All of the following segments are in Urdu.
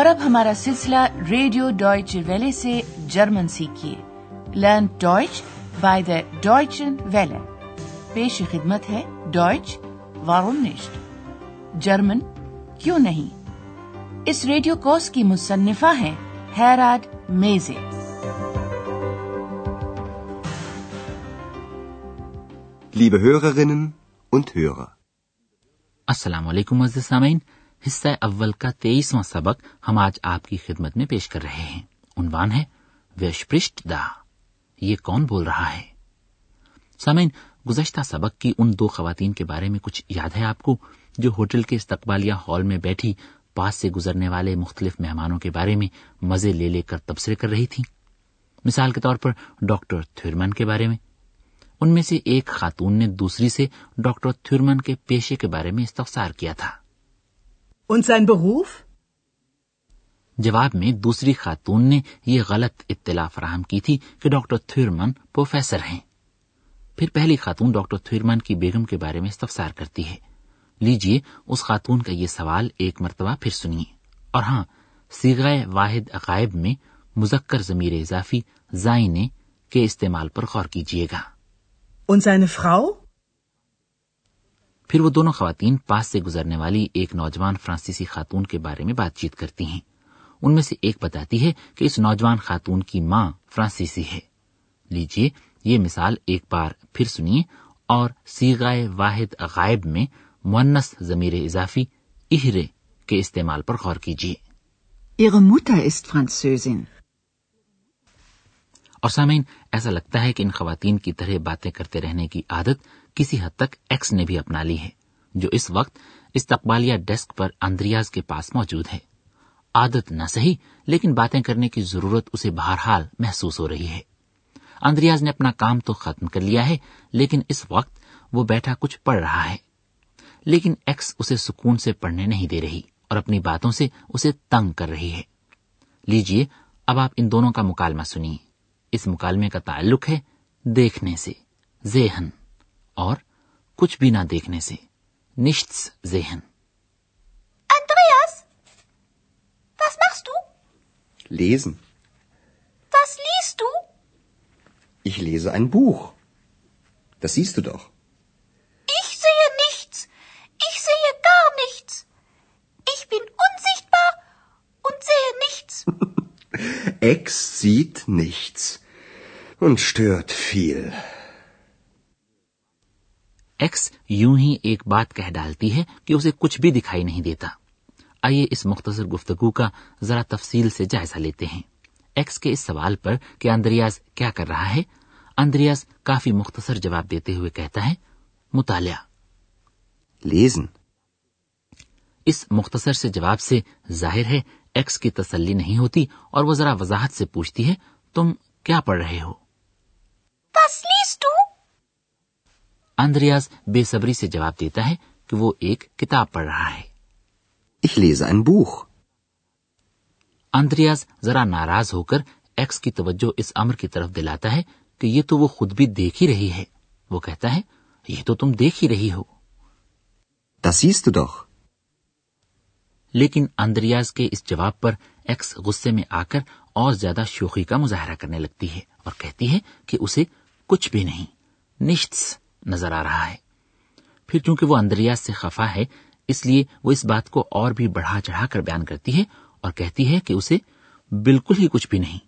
اور اب ہمارا سلسلہ ریڈیو ڈوائچ ویلے سے German سیکھیے۔ Learn Deutsch by the Deutsche Welle پیش خدمت ہے ڈوائچ وارون نشٹ جرمن کیوں نہیں؟ اس ریڈیو کورس کی مصنفہ ہیں Herod Meese. Liebe Hörerinnen und Hörer. السلام علیکم عزیز سامعین حصہ اول کا تیئیسواں سبق ہم آج آپ کی خدمت میں پیش کر رہے ہیں۔ عنوان ہے ویشپرشٹ دا۔ یہ کون بول رہا ہے؟ سامعین، گزشتہ سبق کی ان دو خواتین کے بارے میں کچھ یاد ہے آپ کو جو ہوٹل کے استقبالیہ ہال میں بیٹھی پاس سے گزرنے والے مختلف مہمانوں کے بارے میں مزے لے لے کر تبصرے کر رہی تھی مثال کے طور پر ڈاکٹر تھرمن کے بارے میں۔ ان میں سے ایک خاتون نے دوسری سے ڈاکٹر تھرمن کے پیشے کے بارے میں استفسار کیا تھا۔ Und sein Beruf? جواب میں دوسری خاتون نے یہ غلط اطلاع فراہم کی تھی کہ ڈاکٹر تھرمن پروفیسر ہیں پھر پہلی خاتون ڈاکٹر تھرمن کی بیگم کے بارے میں استفسار کرتی ہے لیجیے اس خاتون کا یہ سوال ایک مرتبہ پھر سنیے اور ہاں سیغہ واحد عقائب میں مذکر ضمیر اضافی زائنے کے استعمال پر غور کیجیے گا Und seine Frau? پھر وہ دونوں خواتین پاس سے گزرنے والی ایک نوجوان فرانسیسی خاتون کے بارے میں بات چیت کرتی ہیں۔ ان میں سے ایک بتاتی ہے کہ اس نوجوان خاتون کی ماں فرانسیسی ہے۔ لیجیے یہ مثال ایک بار پھر سنیے اور سیغائے واحد غائب میں مونس ضمیر اضافی اہرے کے استعمال پر غور کیجیے. اور سامعین ایسا لگتا ہے کہ ان خواتین کی طرح باتیں کرتے رہنے کی عادت کسی حد تک ایکس نے بھی اپنا لی ہے جو اس وقت استقبالیہ ڈیسک پر اندریاز کے پاس موجود ہے۔ عادت نہ صحیح، لیکن باتیں کرنے کی ضرورت اسے بہرحال محسوس ہو رہی ہے۔ اندریاز نے اپنا کام تو ختم کر لیا ہے، لیکن اس وقت وہ بیٹھا کچھ پڑھ رہا ہے۔ لیکن ایکس اسے سکون سے پڑھنے نہیں دے رہی اور اپنی باتوں سے اسے تنگ کر رہی ہے۔ لیجیے اب آپ ان دونوں کا مکالمہ سنیے۔ اس مکالمے کا تعلق ہے دیکھنے سے، ذہن۔ اور کچھ بھی نہ دیکھنے سے نشتس ذہن Andreas? Was machst du? Lesen. Was liest du? Ich lese ein Buch. Das siehst du doch. Ich sehe nichts. Ich sehe gar nichts. Ich bin unsichtbar und sehe nichts. Ex sieht nichts und stört viel. Ex یوں ہی ایک بات کہہ ڈالتی ہے کہ اسے کچھ بھی دکھائی نہیں دیتا۔ آئیے اس مختصر گفتگو کا ذرا تفصیل سے جائزہ لیتے ہیں۔ ایکس کے اس سوال پر کہ اندریاز کیا کر رہا ہے؟ اندریاز کافی مختصر جواب دیتے ہوئے کہتا ہے مطالعہ۔ Lesen. اس مختصر سے جواب سے ظاہر ہے ایکس کی تسلی نہیں ہوتی اور وہ ذرا وضاحت سے پوچھتی ہے تم کیا پڑھ رہے ہو؟ du? اندریاز بے صبری سے جواب دیتا ہے کہ وہ ایک کتاب پڑھ رہا ہے۔ Ich lese ein Buch. Andreas ذرا ناراض ہو کر ایکس کی توجہ اس امر کی طرف دلاتا ہے کہ یہ تو وہ خود بھی دیکھ ہی رہی ہے۔ وہ کہتا ہے یہ تو تم دیکھ ہی رہی ہو۔ Das siehst du doch. لیکن اندریاز کے اس جواب پر ایکس غصے میں آ کر اور زیادہ شوخی کا مظاہرہ کرنے لگتی ہے اور کہتی ہے کہ اسے کچھ بھی نہیں۔ نشتس۔ نظر آ رہا ہے۔ پھر چونکہ وہ اندریاز سے خفا ہے اس لیے وہ اس بات کو اور بھی بڑھا چڑھا کر بیان کرتی ہے اور کہتی ہے کہ اسے بالکل ہی کچھ بھی نہیں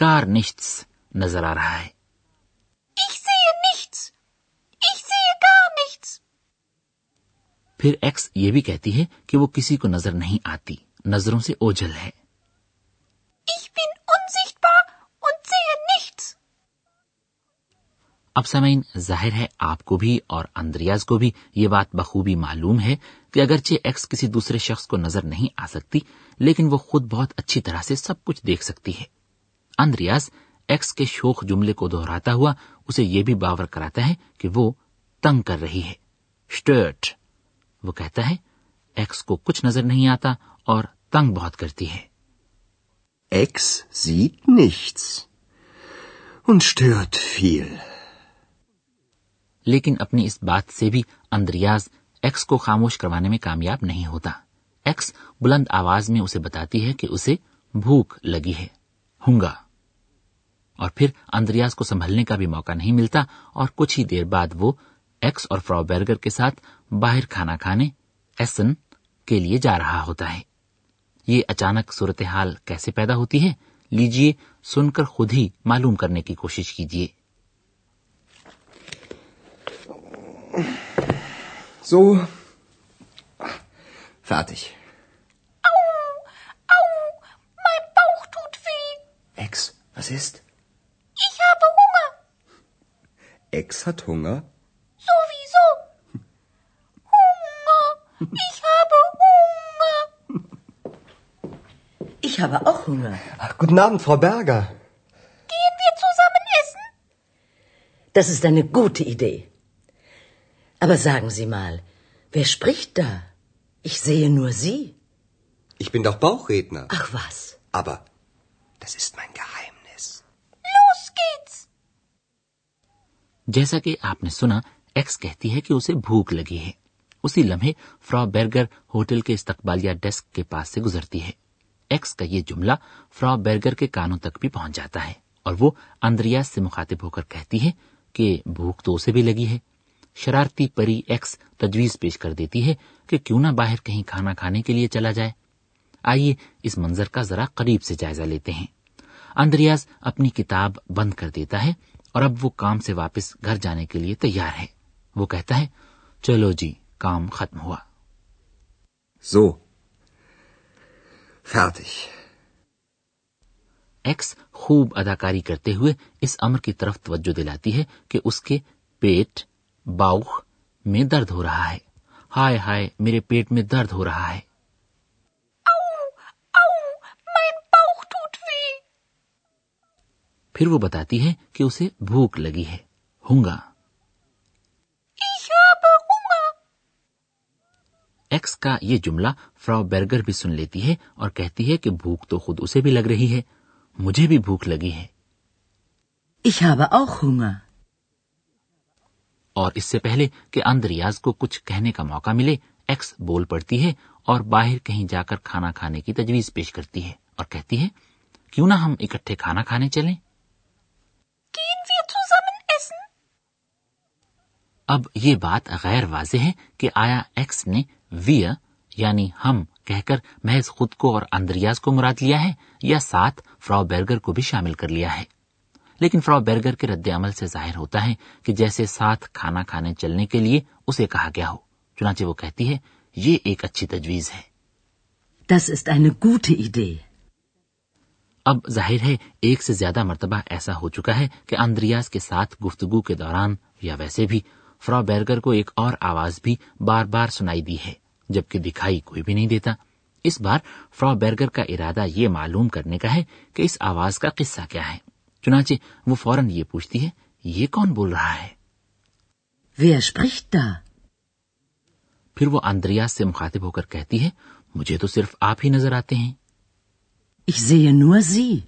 گار نشتس نظر آ رہا ہے. پھر ایکس یہ بھی کہتی ہے کہ وہ کسی کو نظر نہیں آتی نظروں سے اوجھل ہے۔ Ich bin unsichtbar und sehe nichts. اب سمعین، ظاہر ہے آپ کو بھی اور اندریاز کو بھی یہ بات بخوبی معلوم ہے کہ اگرچہ ایکس کسی دوسرے شخص کو نظر نہیں آ سکتی، لیکن وہ خود بہت اچھی طرح سے سب کچھ دیکھ سکتی ہے اندریاز ایکس کے شوخ جملے کو دہراتا ہوا اسے یہ بھی باور کراتا ہے کہ وہ تنگ کر رہی ہے Stört. وہ کہتا ہے ایکس کو کچھ نظر نہیں آتا اور تنگ بہت کرتی ہے Ex sieht nichts und stört viel. لیکن اپنی اس بات سے بھی اندریاز ایکس کو خاموش کروانے میں کامیاب نہیں ہوتا۔ ایکس بلند آواز میں اسے بتاتی ہے کہ اسے بھوک لگی ہے ہوں اور پھر اندریاز کو سنبھلنے کا بھی موقع نہیں ملتا اور کچھ ہی دیر بعد وہ ایکس اور فرا بیرگر کے ساتھ باہر کھانا کھانے ایسن کے لیے جا رہا ہوتا ہے۔ یہ اچانک صورتحال کیسے پیدا ہوتی ہے لیجیے سن کر خود ہی معلوم کرنے کی کوشش کیجیے So. Fertig. Au, au, mein Bauch tut weh. Ex, was ist? Ich habe Hunger. Ex hat Hunger? Sowieso. Hunger. Ich habe Hunger. Ich habe auch Hunger. Ach, guten Abend, Frau Berger. Gehen wir zusammen essen? Das ist eine gute Idee. Aber sagen Sie mal, wer spricht da? Ich sehe nur Sie. Ich bin doch Bauchredner. Ach was. Aber das ist mein Geheimnis. Los geht's. جیسا کہ آپ نے سنا ایکس کہتی ہے کہ اسے بھوک لگی ہے اسی لمحے فرا بیرگر ہوٹل کے استقبالیہ ڈیسک کے پاس سے گزرتی ہے ایکس کا یہ جملہ فرا بیرگر کے کانوں تک بھی پہنچ جاتا ہے اور وہ اندریاز سے مخاطب ہو کر کہتی ہے کہ بھوک تو اسے بھی لگی ہے شرارتی پری ایکس تجویز پیش کر دیتی ہے کہ کیوں نہ باہر کہیں کھانا کھانے کے لیے چلا جائے آئیے اس منظر کا ذرا قریب سے جائزہ لیتے ہیں اندریاز اپنی کتاب بند کر دیتا ہے اور اب وہ کام سے واپس گھر جانے کے لیے تیار ہے وہ کہتا ہے چلو جی کام ختم ہوا So. Fertig. ایکس خوب اداکاری کرتے ہوئے اس امر کی طرف توجہ دلاتی ہے کہ اس کے پیٹ باؤخ میں درد ہو رہا ہے ہائے ہائے میرے پیٹ میں درد ہو رہا ہے. پھر وہ بتاتی ہے کہ اسے بھوک لگی ہے ہونگا Ich habe Hunger. ایکس کا یہ جملہ فرا بیرگر بھی سن لیتی ہے اور کہتی ہے کہ بھوک تو خود اسے بھی لگ رہی ہے مجھے بھی بھوک لگی ہے Ich habe auch Hunger. اور اس سے پہلے کہ اندریاز کو کچھ کہنے کا موقع ملے، ایکس بول پڑتی ہے اور باہر کہیں جا کر کھانا کھانے کی تجویز پیش کرتی ہے اور کہتی ہے، کیوں نہ ہم اکٹھے کھانا کھانے چلیں؟ اب یہ بات غیر واضح ہے کہ آیا ایکس نے وی یعنی ہم کہہ کر محض خود کو اور اندریاز کو مراد لیا ہے یا ساتھ فرا بیرگر کو بھی شامل کر لیا ہے۔ لیکن فرا بیرگر کے رد عمل سے ظاہر ہوتا ہے کہ جیسے ساتھ کھانا کھانے چلنے کے لیے اسے کہا گیا ہو چنانچہ وہ کہتی ہے یہ ایک اچھی تجویز ہے۔ Das ist eine gute Idee. اب ظاہر ہے ایک سے زیادہ مرتبہ ایسا ہو چکا ہے کہ اندریاز کے ساتھ گفتگو کے دوران یا ویسے بھی فرا بیرگر کو ایک اور آواز بھی بار بار سنائی دی ہے جبکہ دکھائی کوئی بھی نہیں دیتا۔ اس بار فرا بیرگر کا ارادہ یہ معلوم کرنے کا ہے کہ اس آواز کا قصہ کیا ہے۔ چنانچہ وہ فوراً یہ پوچھتی ہے یہ کون بول رہا ہے Wer spricht da? پھر وہ اندریاز سے مخاطب ہو کر کہتی ہے مجھے تو صرف آپ ہی نظر آتے ہیں Ich sehe nur Sie.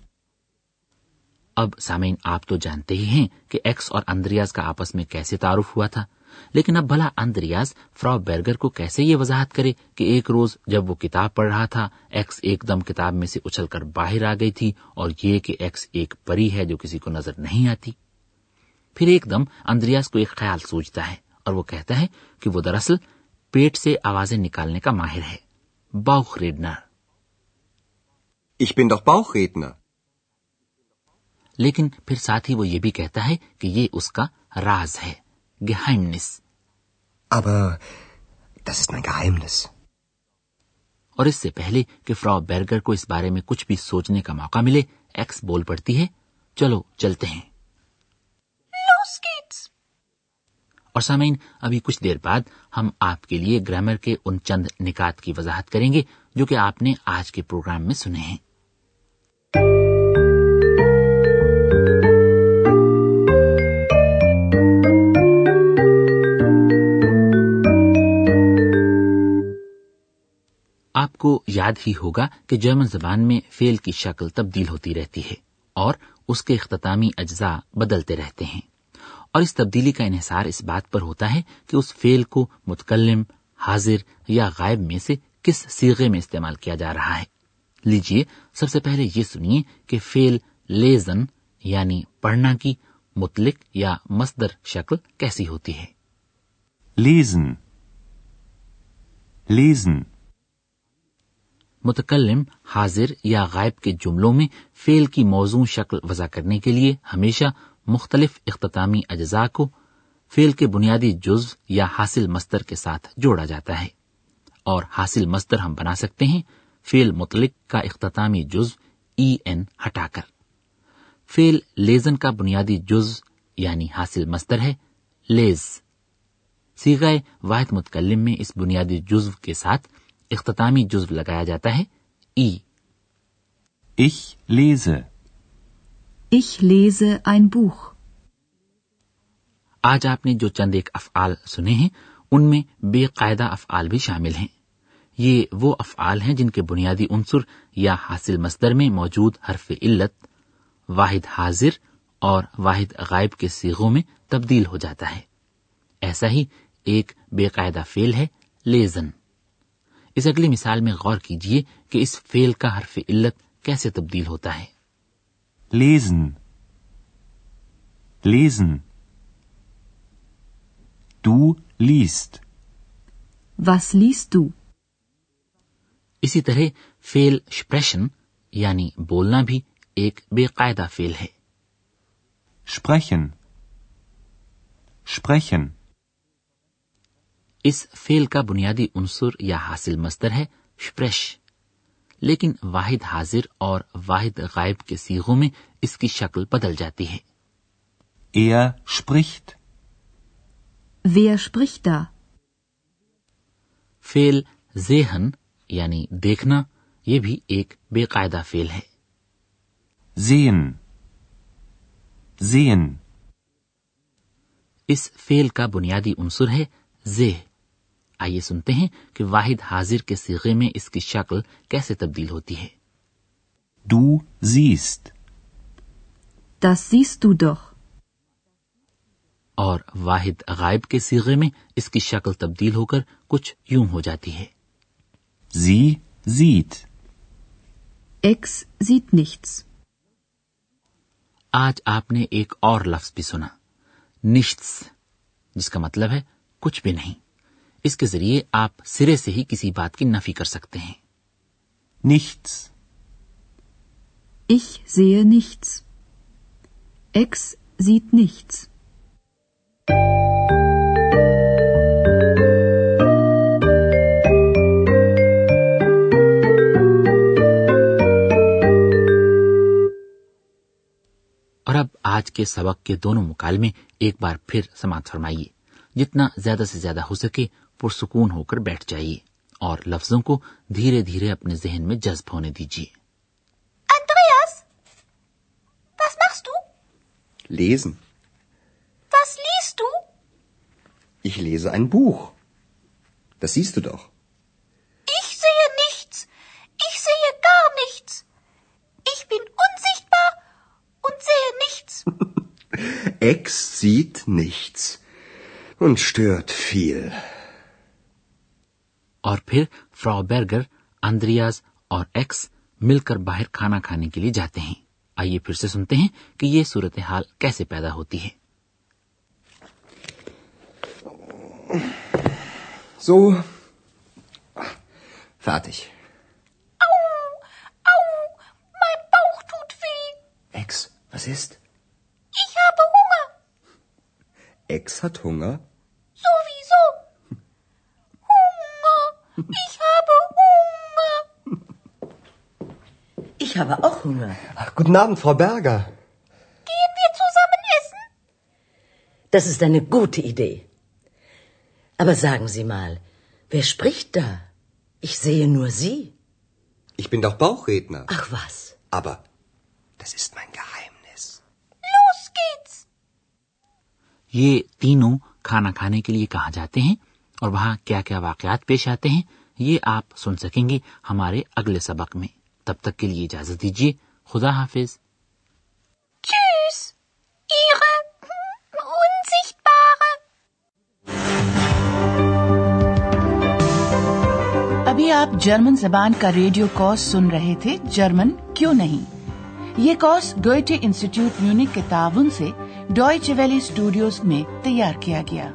اب سامعین آپ تو جانتے ہی ہیں کہ ایکس اور اندریاز کا آپس میں کیسے تعارف ہوا تھا لیکن اب بھلا اندریاز فرا بیرگر کو کیسے یہ وضاحت کرے کہ ایک روز جب وہ کتاب پڑھ رہا تھا ایکس ایک دم کتاب میں سے اچھل کر باہر آ گئی تھی اور یہ کہ ایکس ایک پری ہے جو کسی کو نظر نہیں آتی۔ پھر ایک دم اندریاز کو ایک خیال سوچتا ہے اور وہ کہتا ہے کہ وہ دراصل پیٹ سے آوازیں نکالنے کا ماہر ہے۔ باؤخ ریڈنر Ich bin doch Bauchredner. لیکن پھر ساتھ ہی وہ یہ بھی کہتا ہے کہ یہ اس کا راز ہے۔ گہائمنس Aber das ist mein Geheimnis. اور اس سے پہلے کہ فرا بیرگر کو اس بارے میں کچھ بھی سوچنے کا موقع ملے ایکس بول پڑتی ہے چلو چلتے ہیں Los geht's. اور سامعین ابھی کچھ دیر بعد ہم آپ کے لیے گرامر کے ان چند نکات کی وضاحت کریں گے جو کہ آپ نے آج کے پروگرام میں سنے ہیں کو یاد ہی ہوگا کہ جرمن زبان میں فیل کی شکل تبدیل ہوتی رہتی ہے اور اس کے اختتامی اجزاء بدلتے رہتے ہیں۔ اور اس تبدیلی کا انحصار اس بات پر ہوتا ہے کہ اس فیل کو متکلم حاضر یا غائب میں سے کس سیغے میں استعمال کیا جا رہا ہے۔ لیجیے سب سے پہلے یہ سنیے کہ فیل لیزن یعنی پڑھنا کی مطلق یا مصدر شکل کیسی ہوتی ہے۔ lesen, lesen, متکلم، حاضر یا غائب کے جملوں میں فیل کی موضوع شکل وضع کرنے کے لیے ہمیشہ مختلف اختتامی اجزاء کو فیل کے بنیادی جزو یا حاصل مستر کے ساتھ جوڑا جاتا ہے۔ اور حاصل مستر ہم بنا سکتے ہیں فیل مطلق کا اختتامی جز ای این ہٹا کر۔ فیل لیزن کا بنیادی جز یعنی حاصل مستر ہے، لیز۔ سیگائے واحد متکلم میں اس بنیادی جزو کے ساتھ اختتامی جزو لگایا جاتا ہے ای۔ Ich lese, Ich lese ein Buch. آج آپ نے جو چند ایک افعال سنے ہیں ان میں بے قاعدہ افعال بھی شامل ہیں۔ یہ وہ افعال ہیں جن کے بنیادی عنصر یا حاصل مصدر میں موجود حرف علت واحد حاضر اور واحد غائب کے سیغوں میں تبدیل ہو جاتا ہے۔ ایسا ہی ایک بے قاعدہ فیل ہے لیزن اس اگلی مثال میں غور کیجیے کہ اس فیل کا حرف علت کیسے تبدیل ہوتا ہے lesen, lesen. Du liest, Was liest du? اسی طرح فیل شپریشن یعنی بولنا بھی ایک بے قاعدہ فیل ہے sprechen, sprechen. اس فیل کا بنیادی عنصر یا حاصل مصدر ہے شپریش لیکن واحد حاضر اور واحد غائب کے سیغوں میں اس کی شکل بدل جاتی ہے۔ Er spricht, Wer spricht da? فیل زیہن یعنی دیکھنا یہ بھی ایک بے قاعدہ فیل ہے۔ Sehen, sehen. اس فیل کا بنیادی عنصر ہے زیہ آئیے سنتے ہیں کہ واحد حاضر کے سیغے میں اس کی شکل کیسے تبدیل ہوتی ہے۔ Du siehst, Das siehst du doch. اور واحد غائب کے سیغے میں اس کی شکل تبدیل ہو کر کچھ یوں ہو جاتی ہے۔ Sie sieht, Ex sieht nichts. آج آپ نے ایک اور لفظ بھی سنا۔ نشتس جس کا مطلب ہے کچھ بھی نہیں۔ اس کے ذریعے آپ سرے سے ہی کسی بات کی نفی کر سکتے ہیں nichts, Ich sehe nichts. Ex sieht nichts. اور اب آج کے سبق کے دونوں مکالمے ایک بار پھر سماعت فرمائیے جتنا زیادہ سے زیادہ ہو سکے پرسکون ہو کر بیٹھ جائیے اور لفظوں کو دھیرے دھیرے اپنے ذہن میں جذب ہونے دیجیے۔ اور پھر فراو برگر اندریاز اور ایکس مل کر باہر کھانا کھانے کے لیے جاتے ہیں آئیے پھر سے سنتے ہیں کہ یہ صورتحال کیسے پیدا ہوتی ہے So. Fertig. Au, au, mein Bauch tut weh. Ex, was ist? Ich habe Hunger. Ex hat Hunger? Sowieso. Hunger. Ich habe Hunger. Ich habe auch Hunger. Ach, guten Abend, Frau Berger. Gehen wir zusammen essen? Das ist eine gute Idee. Aber sagen Sie mal, wer spricht da? Ich sehe nur Sie. Ich bin doch Bauchredner. Ach was. Aber das ist mein Geheimnis. Los geht's. یہ تینوں کھانا کھانے کے لیے کہاں جاتے ہیں اور وہاں کیا کیا واقعات پیش آتے ہیں یہ آپ سن سکیں گے ہمارے اگلے سبق میں۔ تب تک کے لیے اجازت دیجیے خدا حافظ۔ ابھی آپ جرمن زبان کا ریڈیو کورس سن رہے تھے جرمن کیوں نہیں؟ یہ کورس ڈوئٹے انسٹیٹیوٹ میونک کے تعاون سے ڈوئچ ویلی اسٹوڈیوز میں تیار کیا گیا۔